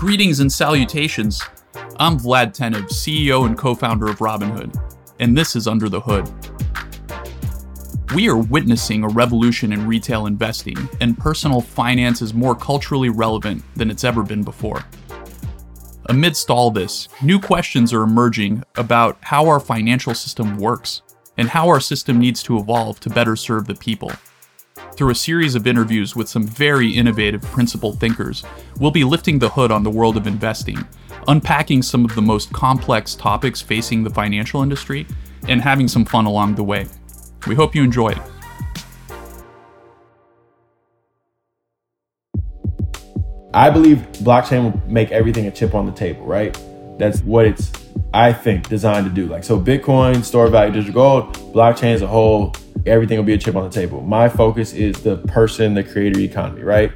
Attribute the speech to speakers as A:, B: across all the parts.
A: Greetings and salutations. I'm Vlad Tenev, CEO and co founder of Robinhood, and this is Under the Hood. We are witnessing a revolution in retail investing, and personal finance is more culturally relevant than it's ever been before. Amidst all this, new questions are emerging about how our financial system works and how our system needs to evolve to better serve the people. Through a series of interviews with some very innovative principal thinkers, we'll be lifting the hood on the world of investing, unpacking some of the most complex topics facing the financial industry, and having some fun along the way. We hope you enjoy it.
B: I believe blockchain will make everything a chip on the table, right? That's what it's, I think, designed to do. Like, so Bitcoin, store value, digital gold, blockchain as a whole, everything will be a chip on the table. My focus is the person, the creator economy, right?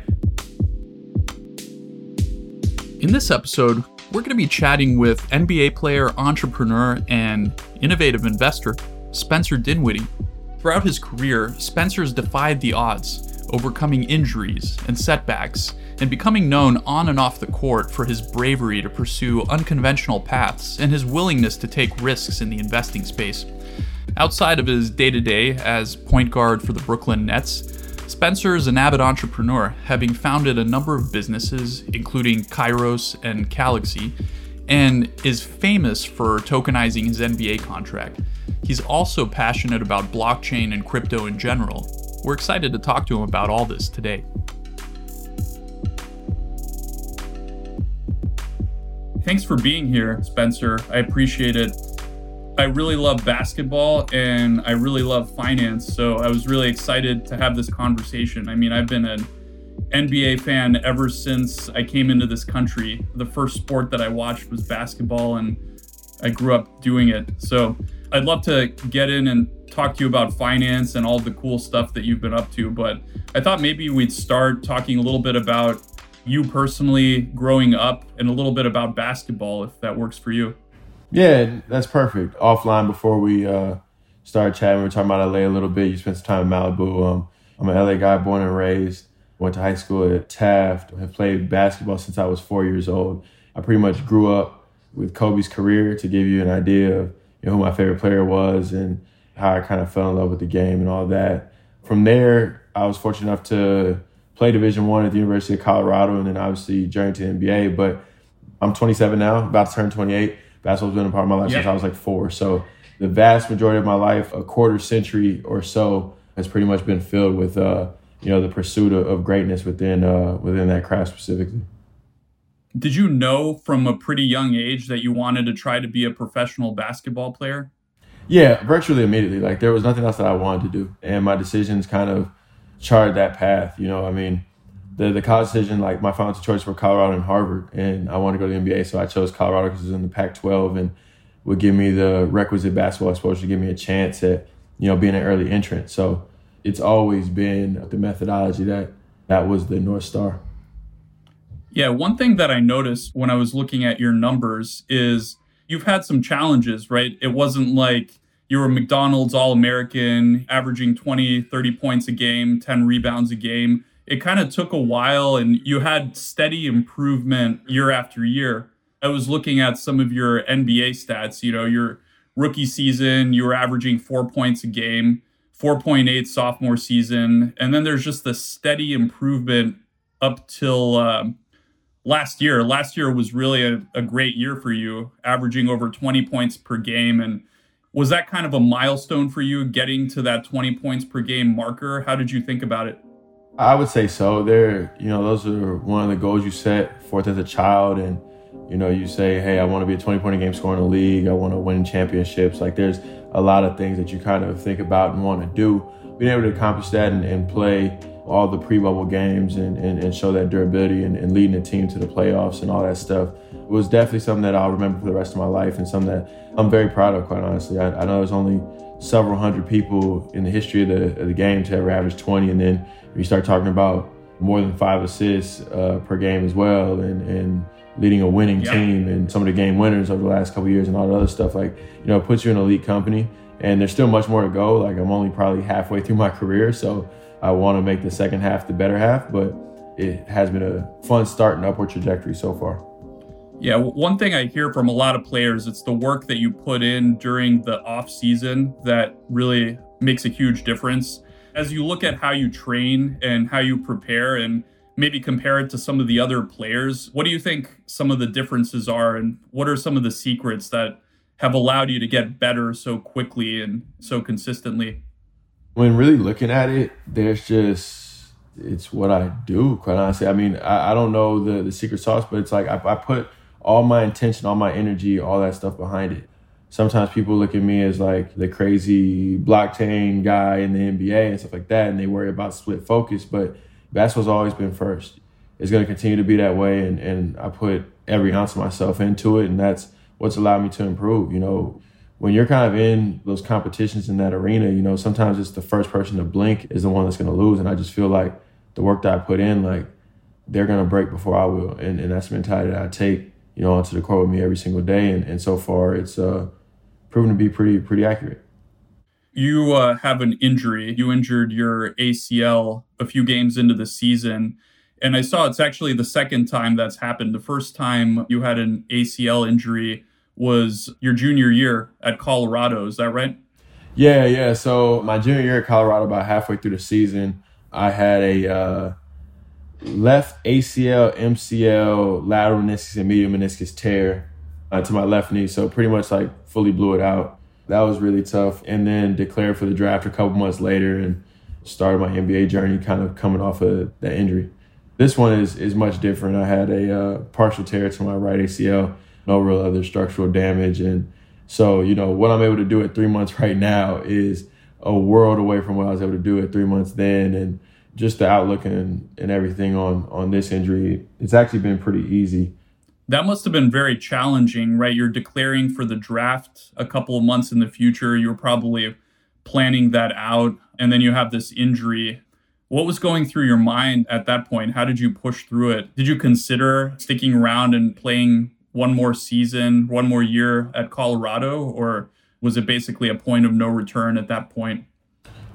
A: In this episode, we're going to be chatting with NBA player, entrepreneur, and innovative investor Spencer Dinwiddie. Throughout his career, Spencer's defied the odds, overcoming injuries and setbacks, and becoming known on and off the court for his bravery to pursue unconventional paths and his willingness to take risks in the investing space. Outside of his day to day as point guard for the Brooklyn Nets, Spencer is an avid entrepreneur, having founded a number of businesses, including Kairos and Calaxy, and is famous for tokenizing his NBA contract. He's also passionate about blockchain and crypto in general. We're excited to talk to him about all this today. Thanks for being here, Spencer. I appreciate it. I really love basketball and I really love finance. So I was really excited to have this conversation. I mean, I've been an NBA fan ever since I came into this country. The first sport that I watched was basketball and I grew up doing it. So I'd love to get in and talk to you about finance and all the cool stuff that you've been up to. But I thought maybe we'd start talking a little bit about you personally growing up and a little bit about basketball, if that works for you.
B: Yeah, that's perfect. Offline before we uh, started chatting, we were talking about LA a little bit. You spent some time in Malibu. Um, I'm an LA guy, born and raised. Went to high school at Taft. Have played basketball since I was four years old. I pretty much grew up with Kobe's career to give you an idea of you know, who my favorite player was and how I kind of fell in love with the game and all that. From there, I was fortunate enough to play Division One at the University of Colorado, and then obviously journey to the NBA. But I'm 27 now, about to turn 28 basketball's been a part of my life since I was like four. So the vast majority of my life, a quarter century or so, has pretty much been filled with uh, you know the pursuit of, of greatness within uh, within that craft specifically.
A: Did you know from a pretty young age that you wanted to try to be a professional basketball player?
B: Yeah, virtually immediately. Like there was nothing else that I wanted to do, and my decisions kind of charted that path. You know, I mean, the the college decision, like my final choice were Colorado and Harvard, and I wanted to go to the NBA, so I chose Colorado because it was in the Pac-12 and would give me the requisite basketball exposure to give me a chance at you know being an early entrant. So it's always been the methodology that that was the north star.
A: Yeah, one thing that I noticed when I was looking at your numbers is you've had some challenges, right? It wasn't like you were McDonald's All American, averaging 20, 30 points a game, 10 rebounds a game it kind of took a while and you had steady improvement year after year. I was looking at some of your NBA stats, you know, your rookie season, you were averaging four points a game, 4.8 sophomore season. And then there's just the steady improvement up till uh, last year. Last year was really a, a great year for you, averaging over 20 points per game. And was that kind of a milestone for you getting to that 20 points per game marker? How did you think about it?
B: I would say so. There, you know, those are one of the goals you set forth as a child, and you know, you say, "Hey, I want to be a 20 point game scorer in the league. I want to win championships." Like, there's a lot of things that you kind of think about and want to do. Being able to accomplish that and, and play all the pre-bubble games and, and, and show that durability and, and, leading the team to the playoffs and all that stuff was definitely something that I'll remember for the rest of my life and something that I'm very proud of, quite honestly. I, I know there's only several hundred people in the history of the, of the game to ever average 20, and then you start talking about more than five assists uh, per game as well, and, and leading a winning yeah. team, and some of the game winners over the last couple years, and all the other stuff. Like you know, it puts you in elite company, and there's still much more to go. Like I'm only probably halfway through my career, so I want to make the second half the better half, but it has been a fun start and upward trajectory so far.
A: Yeah, one thing I hear from a lot of players, it's the work that you put in during the off season that really makes a huge difference. As you look at how you train and how you prepare and maybe compare it to some of the other players, what do you think some of the differences are and what are some of the secrets that have allowed you to get better so quickly and so consistently?
B: When really looking at it, there's just it's what I do, quite honestly. I mean, I, I don't know the, the secret sauce, but it's like I, I put all my intention, all my energy, all that stuff behind it. Sometimes people look at me as like the crazy blockchain guy in the NBA and stuff like that, and they worry about split focus. But basketball's always been first. It's going to continue to be that way, and, and I put every ounce of myself into it, and that's what's allowed me to improve. You know, when you're kind of in those competitions in that arena, you know, sometimes it's the first person to blink is the one that's going to lose, and I just feel like the work that I put in, like they're going to break before I will, and, and that's the mentality that I take you know, onto the court with me every single day. And, and so far, it's uh, proven to be pretty pretty accurate.
A: You uh, have an injury. You injured your ACL a few games into the season. And I saw it's actually the second time that's happened. The first time you had an ACL injury was your junior year at Colorado. Is that right?
B: Yeah, yeah. So my junior year at Colorado, about halfway through the season, I had a uh, left ACL, MCL, lateral meniscus, and medial meniscus tear uh, to my left knee. So pretty much like fully blew it out. That was really tough. And then declared for the draft a couple months later and started my NBA journey kind of coming off of that injury. This one is is much different. I had a uh, partial tear to my right ACL, no real other structural damage. And so, you know, what I'm able to do at three months right now is a world away from what I was able to do at three months then. And just the outlook and, and everything on on this injury, it's actually been pretty easy.
A: That must have been very challenging, right? You're declaring for the draft a couple of months in the future. You were probably planning that out, and then you have this injury. What was going through your mind at that point? How did you push through it? Did you consider sticking around and playing one more season, one more year at Colorado, or was it basically a point of no return at that point?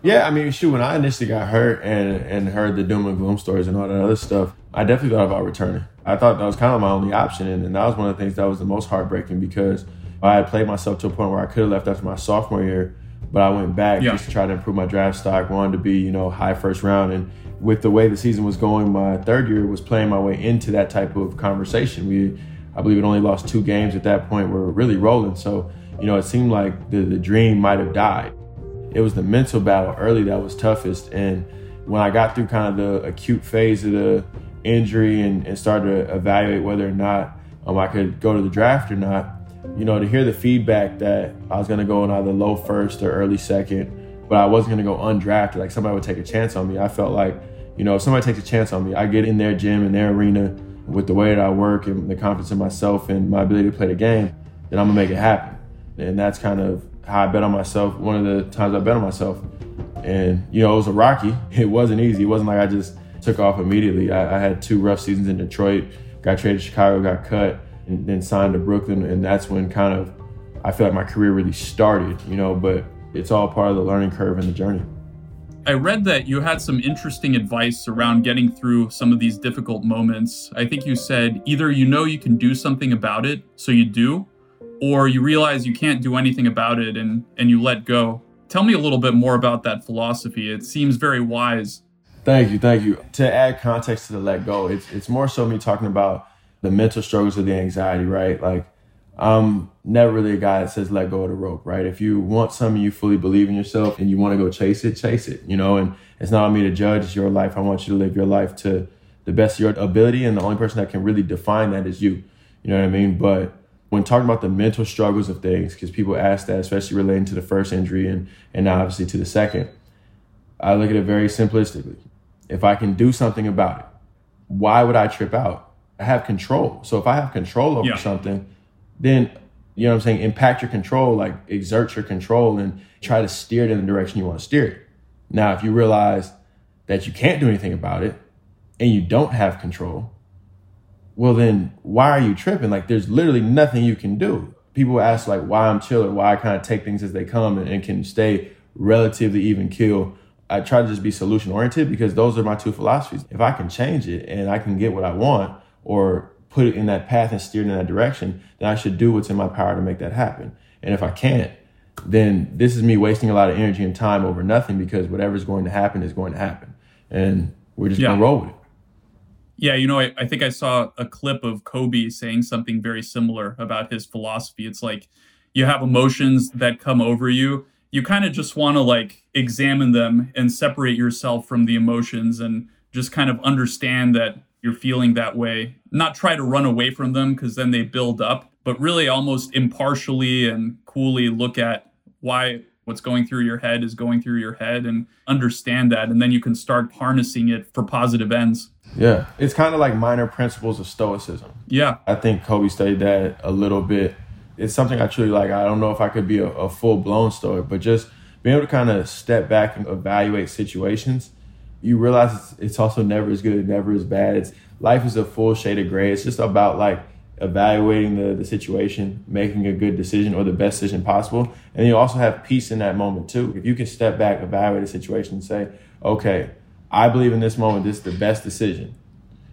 B: Yeah, I mean, shoot, when I initially got hurt and and heard the doom and gloom stories and all that other stuff, I definitely thought about returning. I thought that was kind of my only option, and, and that was one of the things that was the most heartbreaking because I had played myself to a point where I could have left after my sophomore year, but I went back yeah. just to try to improve my draft stock. Wanted to be, you know, high first round, and with the way the season was going, my third year was playing my way into that type of conversation. We, I believe, it only lost two games at that point. We are really rolling, so you know, it seemed like the the dream might have died it was the mental battle early that was toughest. And when I got through kind of the acute phase of the injury and, and started to evaluate whether or not um, I could go to the draft or not, you know, to hear the feedback that I was going to go in either low first or early second, but I wasn't going to go undrafted, like somebody would take a chance on me. I felt like, you know, if somebody takes a chance on me, I get in their gym, in their arena with the way that I work and the confidence in myself and my ability to play the game, then I'm to make it happen. And that's kind of how I bet on myself. One of the times I bet on myself, and you know it was a rocky. It wasn't easy. It wasn't like I just took off immediately. I, I had two rough seasons in Detroit. Got traded to Chicago, got cut, and then signed to Brooklyn, and that's when kind of I feel like my career really started. You know, but it's all part of the learning curve and the journey.
A: I read that you had some interesting advice around getting through some of these difficult moments. I think you said either you know you can do something about it, so you do, or you realize you can't do anything about it and and you let go. Tell me a little bit more about that philosophy. It seems very wise.
B: Thank you, thank you. To add context to the let go, it's it's more so me talking about the mental struggles of the anxiety, right? Like I'm never really a guy that says let go of the rope, right? If you want something, you fully believe in yourself and you want to go chase it, chase it, you know, and it's not on me to judge, it's your life. I want you to live your life to the best of your ability. And the only person that can really define that is you. You know what I mean? But when talking about the mental struggles of things, because people ask that, especially relating to the first injury and and now obviously to the second, I look at it very simplistically. If I can do something about it, why would I trip out? I have control. So if I have control over yeah. something, then you know what I'm saying, impact your control, like exert your control and try to steer it in the direction you want to steer it. Now, if you realize that you can't do anything about it and you don't have control, well then why are you tripping? Like there's literally nothing you can do. People ask like why I'm chill or why I kind of take things as they come and, and can stay relatively even kill. I try to just be solution oriented because those are my two philosophies. If I can change it and I can get what I want or put it in that path and steered in that direction, then I should do what's in my power to make that happen. And if I can't, then this is me wasting a lot of energy and time over nothing because whatever's going to happen is going to happen. And we're just yeah. gonna roll with it.
A: Yeah, you know, I, I think I saw a clip of Kobe saying something very similar about his philosophy. It's like you have emotions that come over you. You kind of just want to like examine them and separate yourself from the emotions and just kind of understand that you're feeling that way. Not try to run away from them because then they build up, but really almost impartially and coolly look at why what's going through your head is going through your head and understand that. And then you can start harnessing it for positive ends.
B: Yeah. It's kind of like minor principles of stoicism.
A: Yeah.
B: I think Kobe studied that a little bit. It's something I truly like. I don't know if I could be a, a full blown stoic, but just being able to kind of step back and evaluate situations you realize it's, it's also never as good, never as bad. It's life is a full shade of gray. It's just about like evaluating the, the situation, making a good decision or the best decision possible. And you also have peace in that moment too. If you can step back, evaluate the situation and say, okay, I believe in this moment, this is the best decision.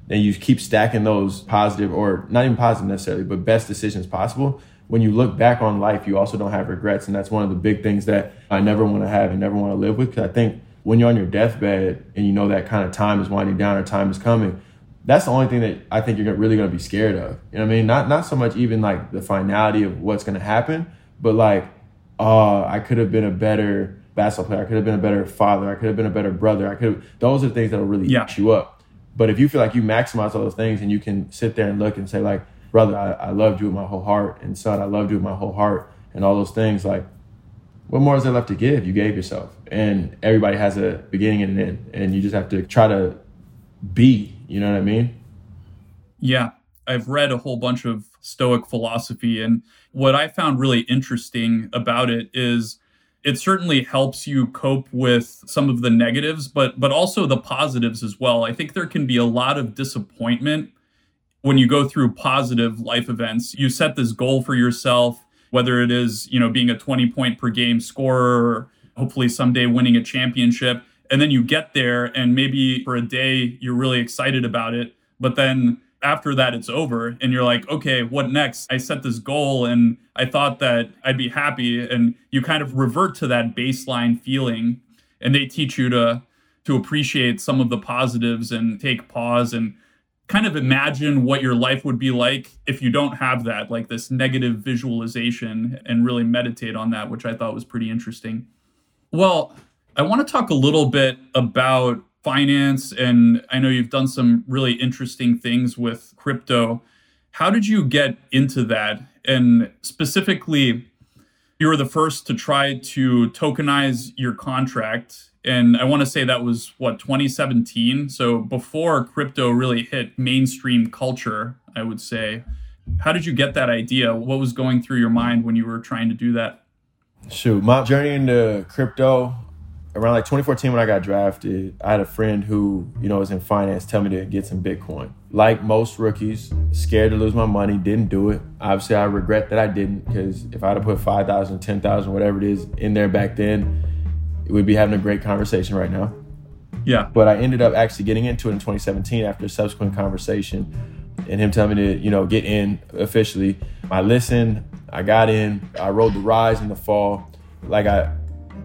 B: Then you keep stacking those positive or not even positive necessarily, but best decisions possible. When you look back on life, you also don't have regrets. And that's one of the big things that I never want to have and never want to live with. Cause I think when you're on your deathbed and you know that kind of time is winding down or time is coming, that's the only thing that I think you're really going to be scared of. You know what I mean? Not not so much even like the finality of what's going to happen, but like, uh, I could have been a better basketball player. I could have been a better father. I could have been a better brother. I could. Have. Those are the things that will really yeah. you up. But if you feel like you maximize all those things and you can sit there and look and say like, brother, I, I loved you with my whole heart, and son, I loved you with my whole heart, and all those things, like what more is there left to give? You gave yourself. And everybody has a beginning and an end. And you just have to try to be, you know what I mean?
A: Yeah. I've read a whole bunch of Stoic philosophy. And what I found really interesting about it is it certainly helps you cope with some of the negatives, but but also the positives as well. I think there can be a lot of disappointment when you go through positive life events. You set this goal for yourself whether it is, you know, being a 20 point per game scorer or hopefully someday winning a championship. And then you get there and maybe for a day you're really excited about it. But then after that it's over and you're like, okay, what next? I set this goal and I thought that I'd be happy. And you kind of revert to that baseline feeling and they teach you to to appreciate some of the positives and take pause and kind of imagine what your life would be like if you don't have that, like this negative visualization, and really meditate on that, which I thought was pretty interesting. Well, I want to talk a little bit about finance, and I know you've done some really interesting things with crypto. How did you get into that? And specifically, you were the first to try to tokenize your contract and I want to say that was what 2017. So before crypto really hit mainstream culture, I would say. How did you get that idea? What was going through your mind when you were trying to do that?
B: Shoot, my journey into crypto around like 2014 when I got drafted, I had a friend who, you know, was in finance tell me to get some Bitcoin. Like most rookies, scared to lose my money, didn't do it. Obviously, I regret that I didn't because if I'd have put 5,000, 10,000, whatever it is in there back then, we'd be having a great conversation right now.
A: Yeah.
B: But I ended up actually getting into it in 2017 after a subsequent conversation and him telling me to, you know, get in officially. I listened, I got in, I rode the rise in the fall. Like I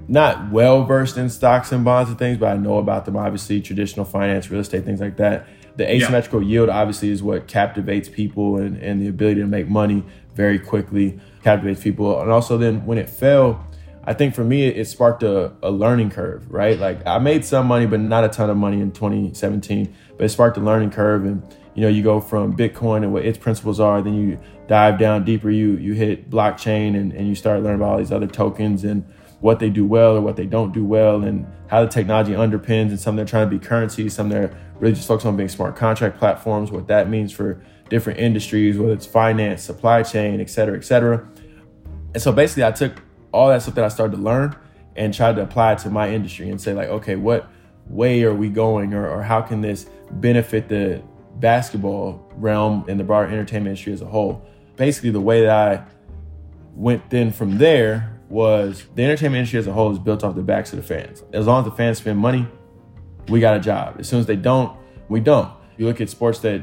B: not well versed in stocks and bonds and things, but I know about them obviously, traditional finance, real estate, things like that. The asymmetrical yeah. yield obviously is what captivates people and, and the ability to make money very quickly captivates people. And also then when it fell, I think for me, it sparked a, a learning curve, right? Like I made some money, but not a ton of money in 2017. But it sparked a learning curve, and you know, you go from Bitcoin and what its principles are, then you dive down deeper. You you hit blockchain, and, and you start learning about all these other tokens and what they do well or what they don't do well, and how the technology underpins. And some they're trying to be currencies, some they're really just focused on being smart contract platforms. What that means for different industries, whether it's finance, supply chain, et cetera, et cetera. And so basically, I took all that stuff that I started to learn and tried to apply to my industry and say like, okay, what way are we going or, or how can this benefit the basketball realm and the broader entertainment industry as a whole? Basically, the way that I went then from there was the entertainment industry as a whole is built off the backs of the fans. As long as the fans spend money, we got a job. As soon as they don't, we don't. You look at sports that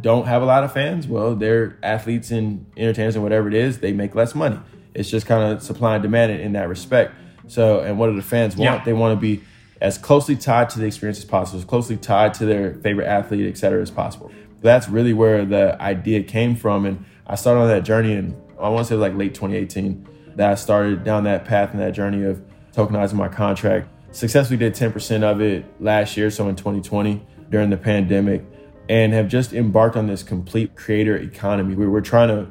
B: don't have a lot of fans, well, they're athletes and entertainers and whatever it is, they make less money. It's just kind of supply and demand in, that respect. So, and what do the fans want?
A: Yeah.
B: They want to be as closely tied to the experience as possible, as closely tied to their favorite athlete, et cetera, as possible. That's really where the idea came from. And I started on that journey in, I want to say like late 2018, that I started down that path and that journey of tokenizing my contract. Successfully did 10% of it last year, so in 2020 during the pandemic, and have just embarked on this complete creator economy. Where We were trying to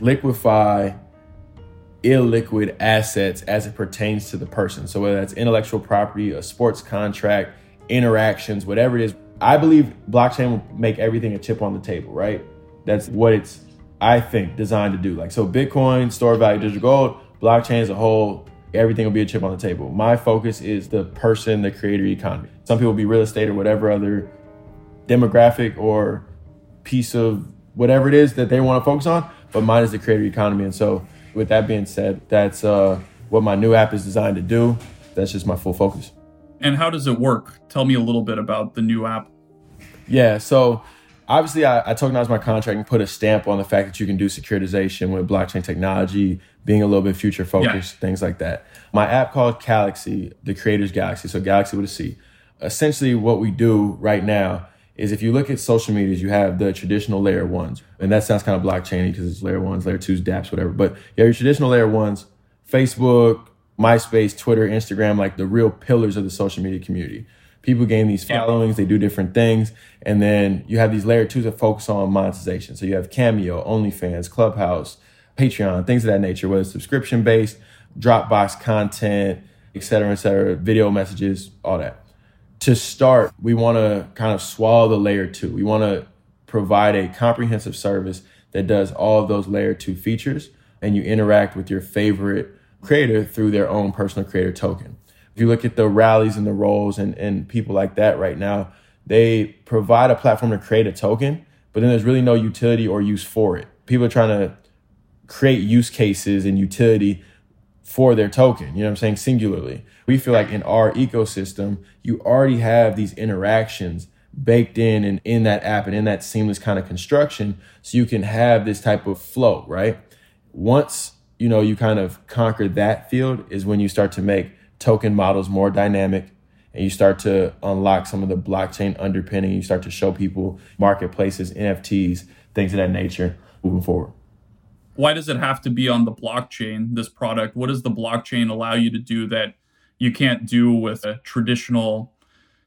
B: liquefy illiquid assets as it pertains to the person. So whether that's intellectual property, a sports contract, interactions, whatever it is, I believe blockchain will make everything a chip on the table, right? That's what it's I think designed to do. Like so Bitcoin, store value, digital gold, blockchain as a whole, everything will be a chip on the table. My focus is the person, the creator economy. Some people will be real estate or whatever other demographic or piece of whatever it is that they want to focus on, but mine is the creator economy. And so with that being said, that's uh, what my new app is designed to do. That's just my full focus.
A: And how does it work? Tell me a little bit about the new app.
B: Yeah, so obviously I, I tokenized my contract and put a stamp on the fact that you can do securitization with blockchain technology, being a little bit future focused, yeah. things like that. My app called Calaxy, the creator's Galaxy, so Calaxy with a C. Essentially, what we do right now is if you look at social medias, you have the traditional layer ones, and that sounds kind of blockchainy because it's layer ones, layer twos, dApps, whatever. But you have your traditional layer ones, Facebook, MySpace, Twitter, Instagram, like the real pillars of the social media community. People gain these followings, they do different things, and then you have these layer twos that focus on monetization. So you have Cameo, OnlyFans, Clubhouse, Patreon, things of that nature, whether it's subscription based, Dropbox content, et cetera, et cetera, video messages, all that to start, we want to kind of swallow the layer two. We want to provide a comprehensive service that does all of those layer two features, and you interact with your favorite creator through their own personal creator token. If you look at the rallies and the Rolls and, and people like that right now, they provide a platform to create a token, but then there's really no utility or use for it. People are trying to create use cases and utility for their token, you know what I'm saying, singularly. We feel like in our ecosystem, you already have these interactions baked in and in that app and in that seamless kind of construction so you can have this type of flow, right? Once, you know, you kind of conquer that field is when you start to make token models more dynamic and you start to unlock some of the blockchain underpinning, you start to show people marketplaces, NFTs, things of that nature moving forward
A: why does it have to be on the blockchain this product what does the blockchain allow you to do that you can't do with a traditional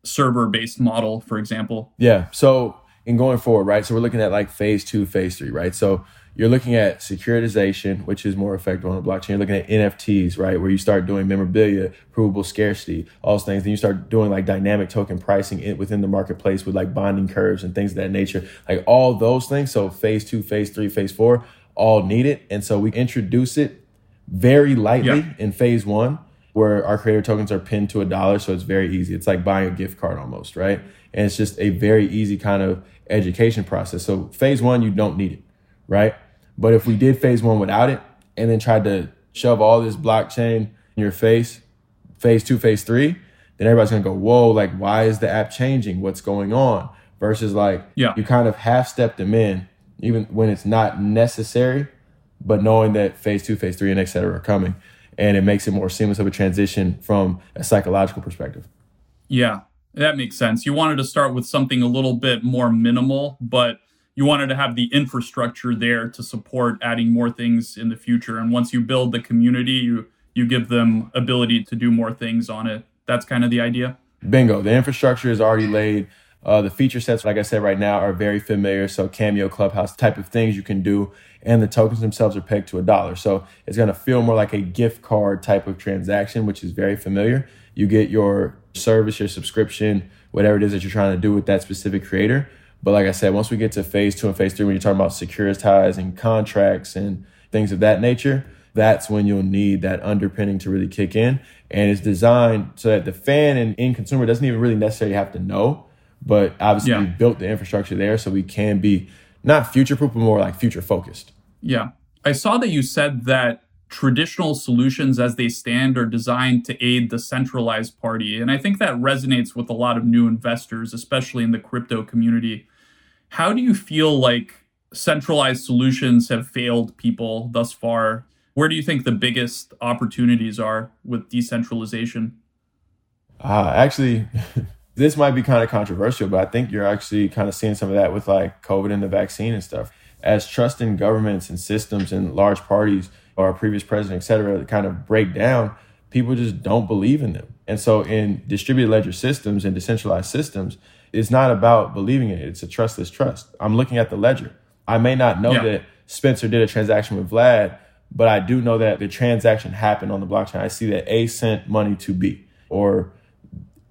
A: server based model for example
B: yeah so in going forward right so we're looking at like phase two phase three right so you're looking at securitization, which is more effective on the blockchain. You're looking at NFTs, right, where you start doing memorabilia, provable scarcity, all those things. Then you start doing like dynamic token pricing within the marketplace with like bonding curves and things of that nature. Like all those things. So phase two, phase three, phase four, all need it. And so we introduce it very lightly yeah. in phase one, where our creator tokens are pinned to a dollar. So it's very easy. It's like buying a gift card almost, right? And it's just a very easy kind of education process. So phase one, you don't need it, right? But if we did phase one without it and then tried to shove all this blockchain in your face, phase two, phase three, then everybody's gonna go, whoa, like why is the app changing? What's going on? Versus like yeah. you kind of half stepped them in even when it's not necessary, but knowing that phase two, phase three, and et cetera are coming. And it makes it more seamless of a transition from a psychological perspective.
A: Yeah, that makes sense. You wanted to start with something a little bit more minimal, but you wanted to have the infrastructure there to support adding more things in the future. And once you build the community, you you give them ability to do more things on it. That's kind of the idea.
B: Bingo. The infrastructure is already laid. Uh, the feature sets, like I said right now, are very familiar. So Cameo, Clubhouse, type of things you can do, and the tokens themselves are pegged to a dollar. So it's going to feel more like a gift card type of transaction, which is very familiar. You get your service, your subscription, whatever it is that you're trying to do with that specific creator. But like I said, once we get to phase two and phase three, when you're talking about securitizing contracts and things of that nature, that's when you'll need that underpinning to really kick in. And it's designed so that the fan and end consumer doesn't even really necessarily have to know but obviously, yeah. we built the infrastructure there so we can be not future proof, but more like future focused.
A: Yeah. I saw that you said that traditional solutions as they stand are designed to aid the centralized party. And I think that resonates with a lot of new investors, especially in the crypto community. How do you feel like centralized solutions have failed people thus far? Where do you think the biggest opportunities are with decentralization?
B: Uh, actually, this might be kind of controversial, but I think you're actually kind of seeing some of that with like COVID and the vaccine and stuff. As trust in governments and systems and large parties or our previous president, et cetera, kind of break down, people just don't believe in them. And so in distributed ledger systems and decentralized systems, it's not about believing in it. It's a trustless trust. I'm looking at the ledger. I may not know yeah. that Spencer did a transaction with Vlad, but I do know that the transaction happened on the blockchain. I see that A sent money to B or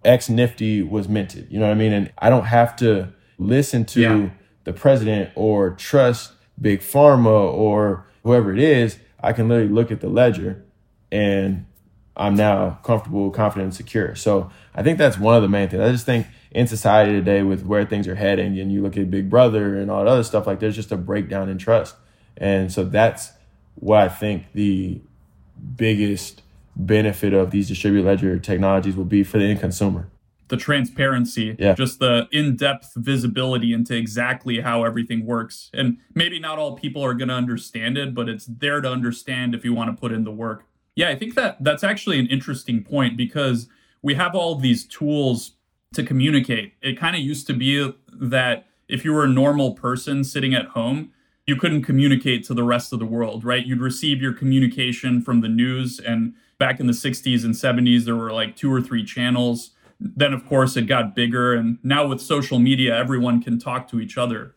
B: X Nifty was minted. You know what I mean? And I don't have to listen to yeah. the president or trust Big Pharma or whoever it is. I can literally look at the ledger and I'm now comfortable, confident, and secure. So I think that's one of the main things. I just think in society today with where things are heading and you look at Big Brother and all that other stuff, like there's just a breakdown in trust. And so that's what I think the biggest benefit of these distributed ledger technologies will be for the end consumer.
A: The transparency, yeah. just the in depth visibility into exactly how everything works. And maybe not all people are going to understand it, but it's there to understand if you want to put in the work. Yeah, I think that that's actually an interesting point because we have all these tools to communicate. It kind of used to be that if you were a normal person sitting at home, you couldn't communicate to the rest of the world, right? You'd receive your communication from the news. And back in the 60s and 70s, there were like two or three channels. Then, of course, it got bigger. And now with social media, everyone can talk to each other.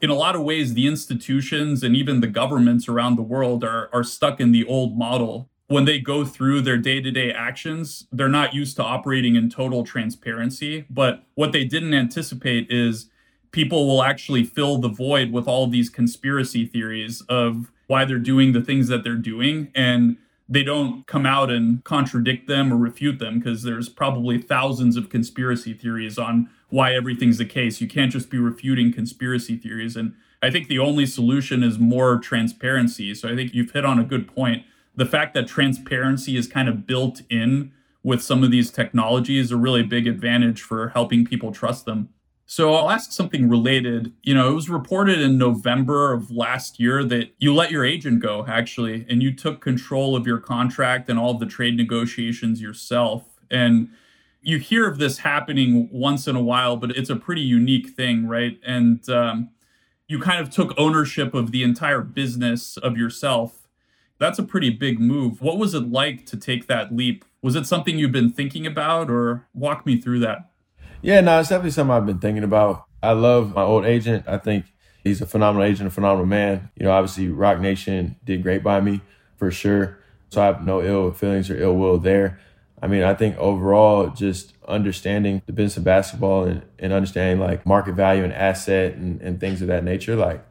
A: In a lot of ways, the institutions and even the governments around the world are, are stuck in the old model when they go through their day-to-day actions they're not used to operating in total transparency but what they didn't anticipate is people will actually fill the void with all these conspiracy theories of why they're doing the things that they're doing and they don't come out and contradict them or refute them because there's probably thousands of conspiracy theories on why everything's the case. You can't just be refuting conspiracy theories and i think the only solution is more transparency. So i think you've hit on a good point. The fact that transparency is kind of built in with some of these technologies is a really big advantage for helping people trust them. So I'll ask something related. You know, it was reported in November of last year that you let your agent go, actually, and you took control of your contract and all of the trade negotiations yourself. And you hear of this happening once in a while, but it's a pretty unique thing, right? And um, you kind of took ownership of the entire business of yourself that's a pretty big move. What was it like to take that leap? Was it something you've been thinking about or walk me through that?
B: Yeah, no, it's definitely something I've been thinking about. I love my old agent. I think he's a phenomenal agent, a phenomenal man. You know, obviously Roc Nation did great by me for sure. So I have no ill feelings or ill will there. I mean, I think overall, just understanding the business of basketball and, and understanding like market value and asset and, and things of that nature, like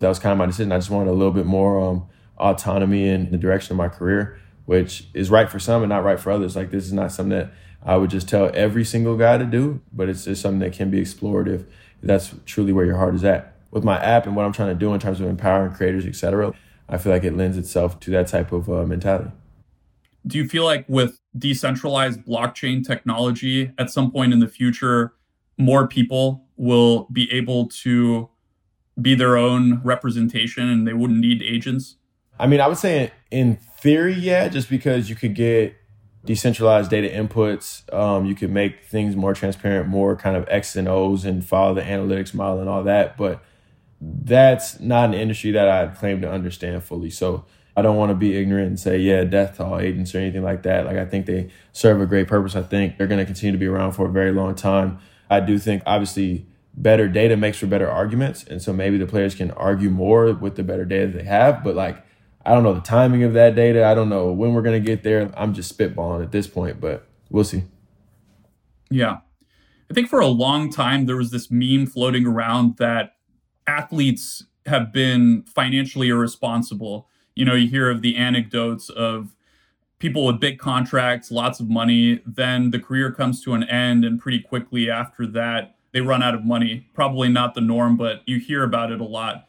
B: that was kind of my decision. I just wanted a little bit more um, autonomy in the direction of my career, which is right for some and not right for others. Like this is not something that I would just tell every single guy to do, but it's just something that can be explored if that's truly where your heart is at. With my app and what I'm trying to do in terms of empowering creators, etc., I feel like it lends itself to that type of uh, mentality.
A: Do you feel like with decentralized blockchain technology, at some point in the future, more people will be able to be their own representation and they wouldn't need agents?
B: I mean, I would say in theory, yeah, just because you could get decentralized data inputs, um, you could make things more transparent, more kind of X and O's and follow the analytics model and all that. But that's not an industry that I claim to understand fully. So I don't want to be ignorant and say, yeah, death to all agents or anything like that. Like, I think they serve a great purpose. I think they're going to continue to be around for a very long time. I do think, obviously, better data makes for better arguments. And so maybe the players can argue more with the better data they have. But, like, I don't know the timing of that data. I don't know when we're going to get there. I'm just spitballing at this point, but we'll see.
A: Yeah. I think for a long time, there was this meme floating around that athletes have been financially irresponsible. You know, you hear of the anecdotes of people with big contracts, lots of money, then the career comes to an end, and pretty quickly after that, they run out of money. Probably not the norm, but you hear about it a lot.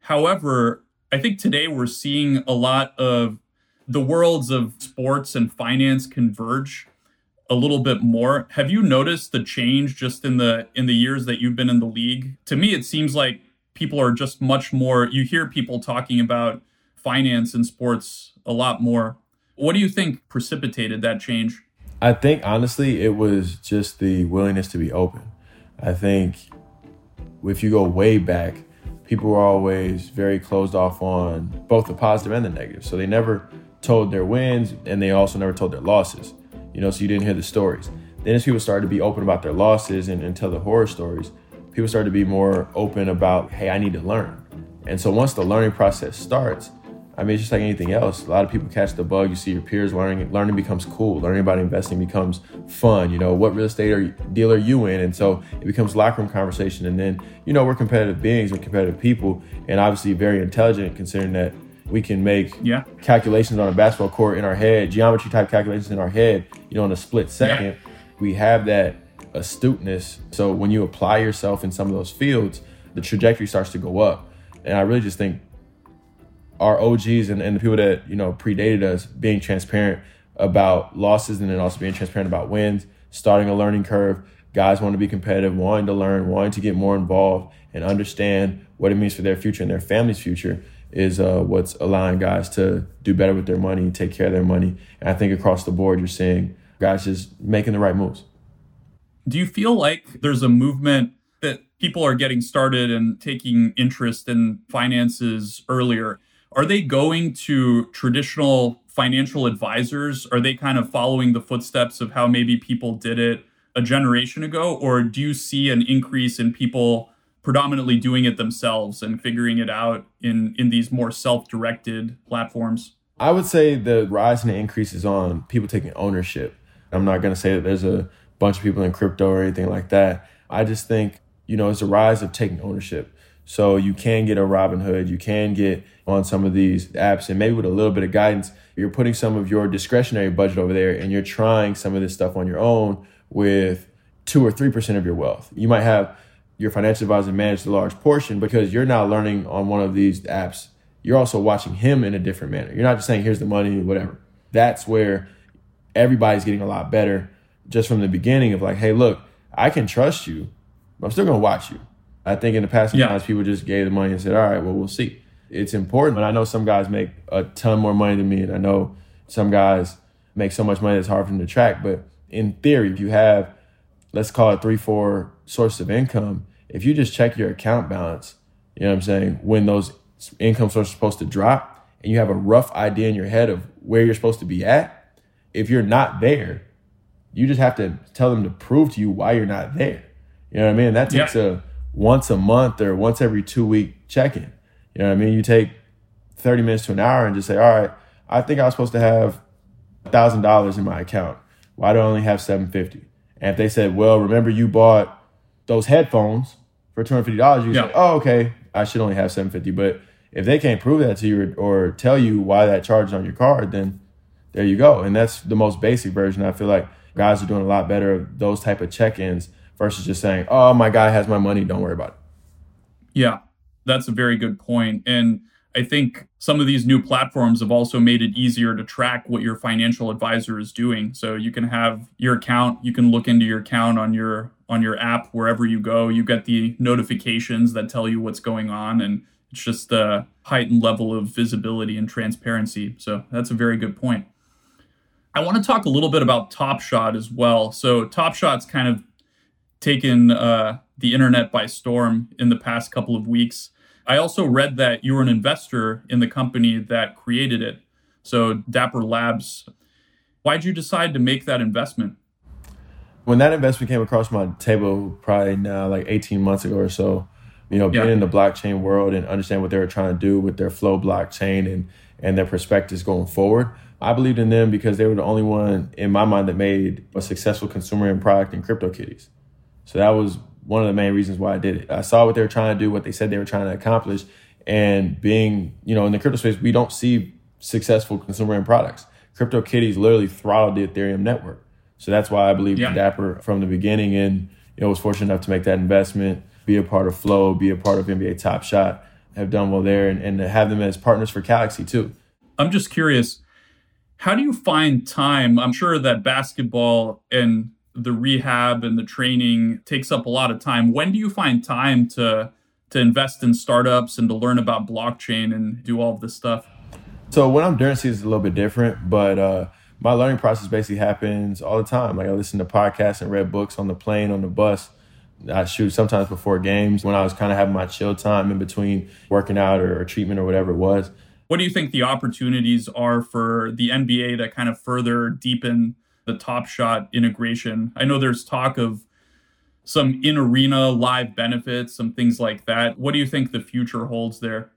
A: However, I think today we're seeing a lot of the worlds of sports and finance converge a little bit more. Have you noticed the change just in the in the years that you've been in the league? To me it seems like people are just much more you hear people talking about finance and sports a lot more. What do you think precipitated that change?
B: I think honestly it was just the willingness to be open. I think if you go way back, people were always very closed off on both the positive and the negative. So they never told their wins and they also never told their losses. You know, so you didn't hear the stories. Then as people started to be open about their losses and, and tell the horror stories, people started to be more open about, hey, I need to learn. And so once the learning process starts, I mean, it's just like anything else. A lot of people catch the bug. You see your peers learning. Learning becomes cool. Learning about investing becomes fun. You know, what real estate are, deal are you in? And so it becomes locker room conversation. And then, you know, we're competitive beings. We're competitive people, and obviously very intelligent, considering that we can make
A: yeah.
B: calculations on a basketball court in our head, geometry type calculations in our head. You know, in a split second, yeah. we have that astuteness. So when you apply yourself in some of those fields, the trajectory starts to go up. And I really just think our OGs and, and the people that, you know, predated us being transparent about losses and then also being transparent about wins, starting a learning curve. Guys want to be competitive, wanting to learn, wanting to get more involved and understand what it means for their future and their family's future is uh, what's allowing guys to do better with their money, take care of their money. And I think across the board, you're seeing guys just making the right moves.
A: Do you feel like there's a movement that people are getting started and taking interest in finances earlier? Are they going to traditional financial advisors? Are they kind of following the footsteps of how maybe people did it a generation ago? Or do you see an increase in people predominantly doing it themselves and figuring it out in, in these more self directed platforms?
B: I would say the rise and the increase is on people taking ownership. I'm not going to say that there's a bunch of people in crypto or anything like that. I just think, you know, it's a rise of taking ownership. So you can get a Robinhood, you can get on some of these apps, and maybe with a little bit of guidance, you're putting some of your discretionary budget over there and you're trying some of this stuff on your own with two or three percent of your wealth. You might have your financial advisor manage the large portion because you're now learning on one of these apps. You're also watching him in a different manner. You're not just saying, here's the money, whatever. That's where everybody's getting a lot better just from the beginning of like, hey, look, I can trust you, but I'm still to watch you. I think in the past, sometimes yeah. people just gave the money and said, all right, well, we'll see. It's important. And I know some guys make a ton more money than me. And I know some guys make so much money it's hard for them to track. But in theory, if you have, let's call it three, four sources of income, if you just check your account balance, you know what I'm saying, when those income sources are supposed to drop and you have a rough idea in your head of where you're supposed to be at, if you're not there, you just have to tell them to prove to you why you're not there. You know what I mean? That takes a once a month or once every two week check in. You know what I mean? You take 30 minutes to an hour and just say, all right, I think I was supposed to have $1,000 in my account. Why do I only have 750 And if they said, well, remember you bought those headphones for $250, you yeah. say, oh, okay, I should only have 750 But if they can't prove that to you or, or tell you why that charge is on your card, then there you go. And that's the most basic version. I feel like guys are doing a lot better of those type of check-ins versus just saying, "Oh, my guy has my money, don't worry about it."
A: Yeah, that's a very good point. And I think some of these new platforms have also made it easier to track what your financial advisor is doing. So you can have your account, you can look into your account on your on your app wherever you go. You get the notifications that tell you what's going on and it's just a heightened level of visibility and transparency. So that's a very good point. I want to talk a little bit about Top Shot as well. So Top Shot's kind of taken uh, the internet by storm in the past couple of weeks. I also read that you were an investor in the company that created it. So Dapper Labs. Why'd you decide to make that investment?
B: When that investment came across my table, probably now like 18 months ago or so, you know, being yeah. in the blockchain world and understand what they were trying to do with their flow blockchain and and their perspectives going forward. I believed in them because they were the only one in my mind that made a successful consumer and product in CryptoKitties. So that was one of the main reasons why I did it. I saw what they were trying to do, what they said they were trying to accomplish, and being, you know, in the crypto space, we don't see successful consumer end products. CryptoKitties literally throttled the Ethereum network. So that's why I believe yeah. Dapper from the beginning and you know was fortunate enough to make that investment, be a part of Flow, be a part of NBA Top Shot, have done well there and, and have them as partners for Calaxy too.
A: I'm just curious How do you find time? I'm sure that basketball and the rehab and the training takes up a lot of time. When do you find time to to invest in startups and to learn about blockchain and do all of this stuff?
B: So when I'm during season, it's a little bit different, but uh, my learning process basically happens all the time. Like I listen to podcasts and read books on the plane, on the bus. I shoot sometimes before games when I was kind of having my chill time in between working out or, or treatment or whatever it was.
A: What do you think the opportunities are for the NBA to kind of further deepen the Top Shot integration? I know there's talk of some in arena live benefits, some things like that. What do you think the future holds there?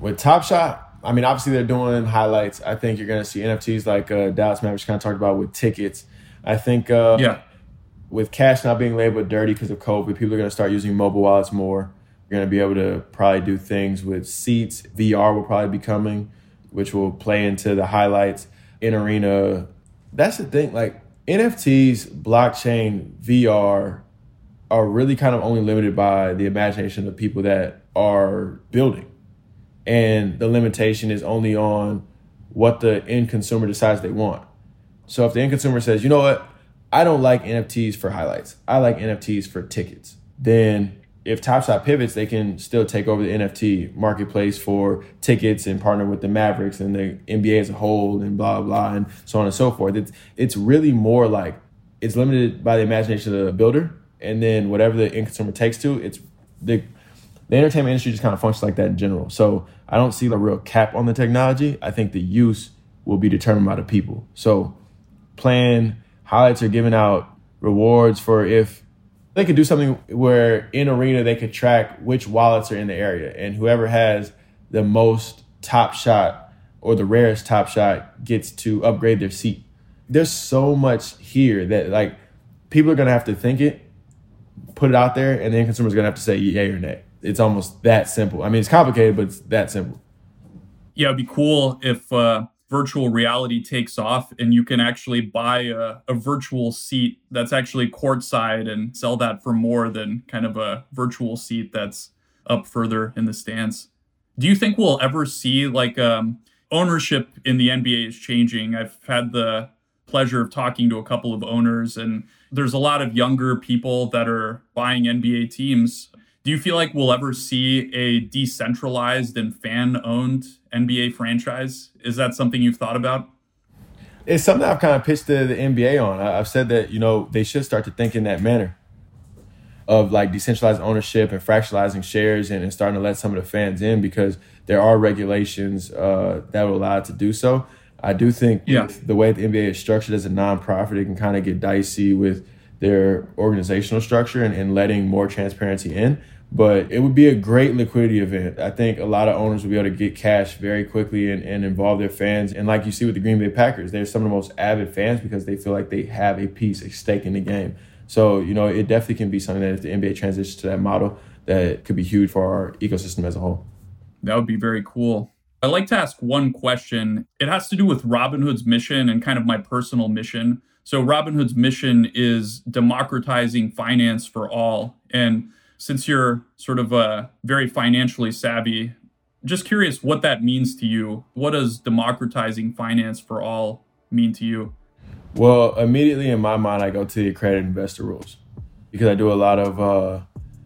B: With Top Shot, I mean, obviously they're doing highlights. I think you're going to see NFTs like uh, Dallas Mavericks kind of talked about with tickets. I think uh,
A: yeah.
B: with cash not being labeled dirty because of COVID, people are going to start using mobile wallets more. You're going to be able to probably do things with seats. VR will probably be coming, which will play into the highlights in arena. That's the thing. Like NFTs, blockchain, VR are really kind of only limited by the imagination of people that are building and the limitation is only on what the end consumer decides they want. So if the end consumer says, you know what, I don't like NFTs for highlights, I like NFTs for tickets, then if Top Shot pivots, they can still take over the NFT marketplace for tickets and partner with the Mavericks and the NBA as a whole and blah blah and so on and so forth. It's it's really more like it's limited by the imagination of the builder, and then whatever the end consumer takes to, it's the the entertainment industry just kind of functions like that in general. So I don't see the real cap on the technology. I think the use will be determined by the people. So playing highlights are giving out rewards for if they could do something where in arena they could track which wallets are in the area and whoever has the most top shot or the rarest top shot gets to upgrade their seat. There's so much here that like people are gonna have to think it, put it out there, and then consumers gonna have to say yay or nay it's almost that simple. I mean, it's complicated, but it's that simple.
A: Yeah, it'd be cool if uh, virtual reality takes off and you can actually buy a, a virtual seat that's actually courtside and sell that for more than kind of a virtual seat that's up further in the stands. Do you think we'll ever see like um, ownership in the NBA is changing? I've had the pleasure of talking to a couple of owners and there's a lot of younger people that are buying NBA teams do you feel like we'll ever see a decentralized and fan owned NBA franchise? Is that something you've thought about?
B: It's something I've kind of pitched to the NBA on. I've said that, you know, they should start to think in that manner of like decentralized ownership and fractionalizing shares and, and starting to let some of the fans in because there are regulations uh, that will allow it to do so. I do think
A: yeah.
B: the way the NBA is structured as a nonprofit, it can kind of get dicey with their organizational structure and, and letting more transparency in but it would be a great liquidity event. I think a lot of owners will be able to get cash very quickly and, and involve their fans. And like you see with the Green Bay Packers, they're some of the most avid fans because they feel like they have a piece, a stake in the game. So, you know, it definitely can be something that if the NBA transitions to that model, that could be huge for our ecosystem as a whole.
A: That would be very cool. I'd like to ask one question. It has to do with Robinhood's mission and kind of my personal mission. So, Robinhood's mission is democratizing finance for all. And since you're sort of uh, very financially savvy, just curious what that means to you. What does democratizing finance for all mean to you?
B: Well, immediately in my mind, I go to the accredited investor rules because I do a lot of uh,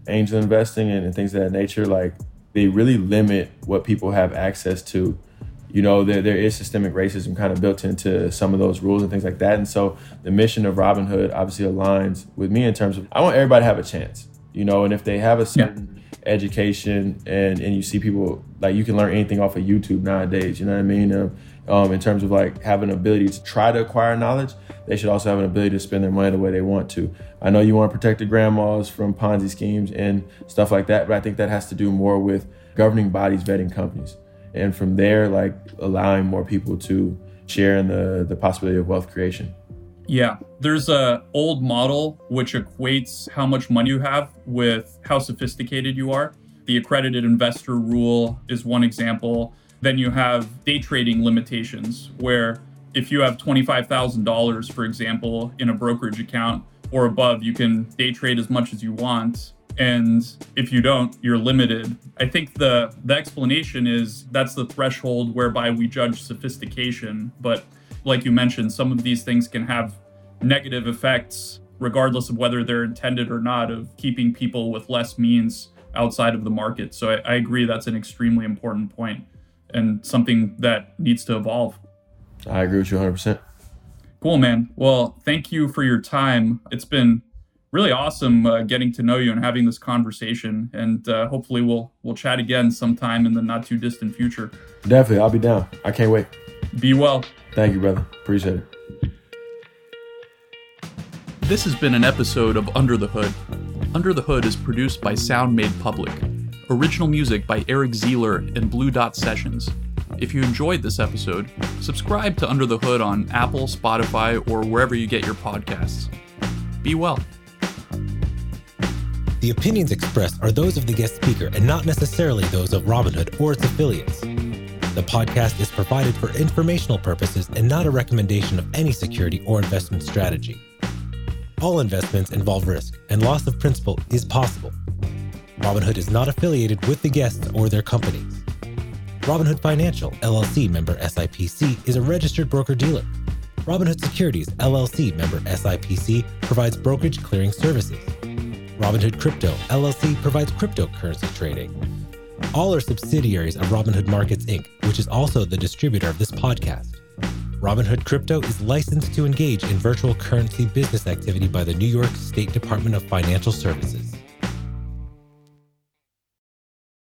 B: angel investing and, and things of that nature. Like they really limit what people have access to. You know, there, there is systemic racism kind of built into some of those rules and things like that. And so the mission of Robinhood obviously aligns with me in terms of I want everybody to have a chance you know, and if they have a certain yeah. education and and you see people like you can learn anything off of YouTube nowadays, you know what I mean? Um, um, in terms of like having an ability to try to acquire knowledge, they should also have an ability to spend their money the way they want to. I know you want to protect the grandmas from Ponzi schemes and stuff like that, but I think that has to do more with governing bodies vetting companies, and from there, like allowing more people to share in the the possibility of wealth creation.
A: Yeah, there's a old model which equates how much money you have with how sophisticated you are. The accredited investor rule is one example. Then you have day trading limitations where if you have $25,000 for example in a brokerage account or above, you can day trade as much as you want. and if you don't, you're limited. I think the the explanation is that's the threshold whereby we judge sophistication, but like you mentioned, some of these things can have negative effects regardless of whether they're intended or not of keeping people with less means outside of the market. So I, I agree that's an extremely important point and something that needs to evolve.
B: I agree with you 100%.
A: Cool, man. Well, thank you for your time. It's been really awesome uh, getting to know you and having this conversation. And uh, hopefully, we'll we'll chat again sometime in the not too distant future.
B: Definitely, I'll be down. I can't wait.
A: Be well.
B: Thank you, brother. Appreciate it.
A: This has been an episode of Under the Hood. Under the Hood is produced by Sound Made Public. Original music by Eric Zeeler and Blue Dot Sessions. If you enjoyed this episode, subscribe to Under the Hood on Apple, Spotify, or wherever you get your podcasts. Be well.
C: The opinions expressed are those of the guest speaker and not necessarily those of Robinhood or its affiliates. The podcast is provided for informational purposes and not a recommendation of any security or investment strategy. All investments involve risk, and loss of principal is possible. Robinhood is not affiliated with the guests or their companies. Robinhood Financial, LLC member SIPC, is a registered broker dealer. Robinhood Securities, LLC member SIPC, provides brokerage clearing services. Robinhood Crypto, LLC, provides cryptocurrency trading. All are subsidiaries of Robinhood Markets, Inc., which is also the distributor of this podcast. Robinhood Crypto is licensed to engage in virtual currency business activity by the New York State Department of Financial Services.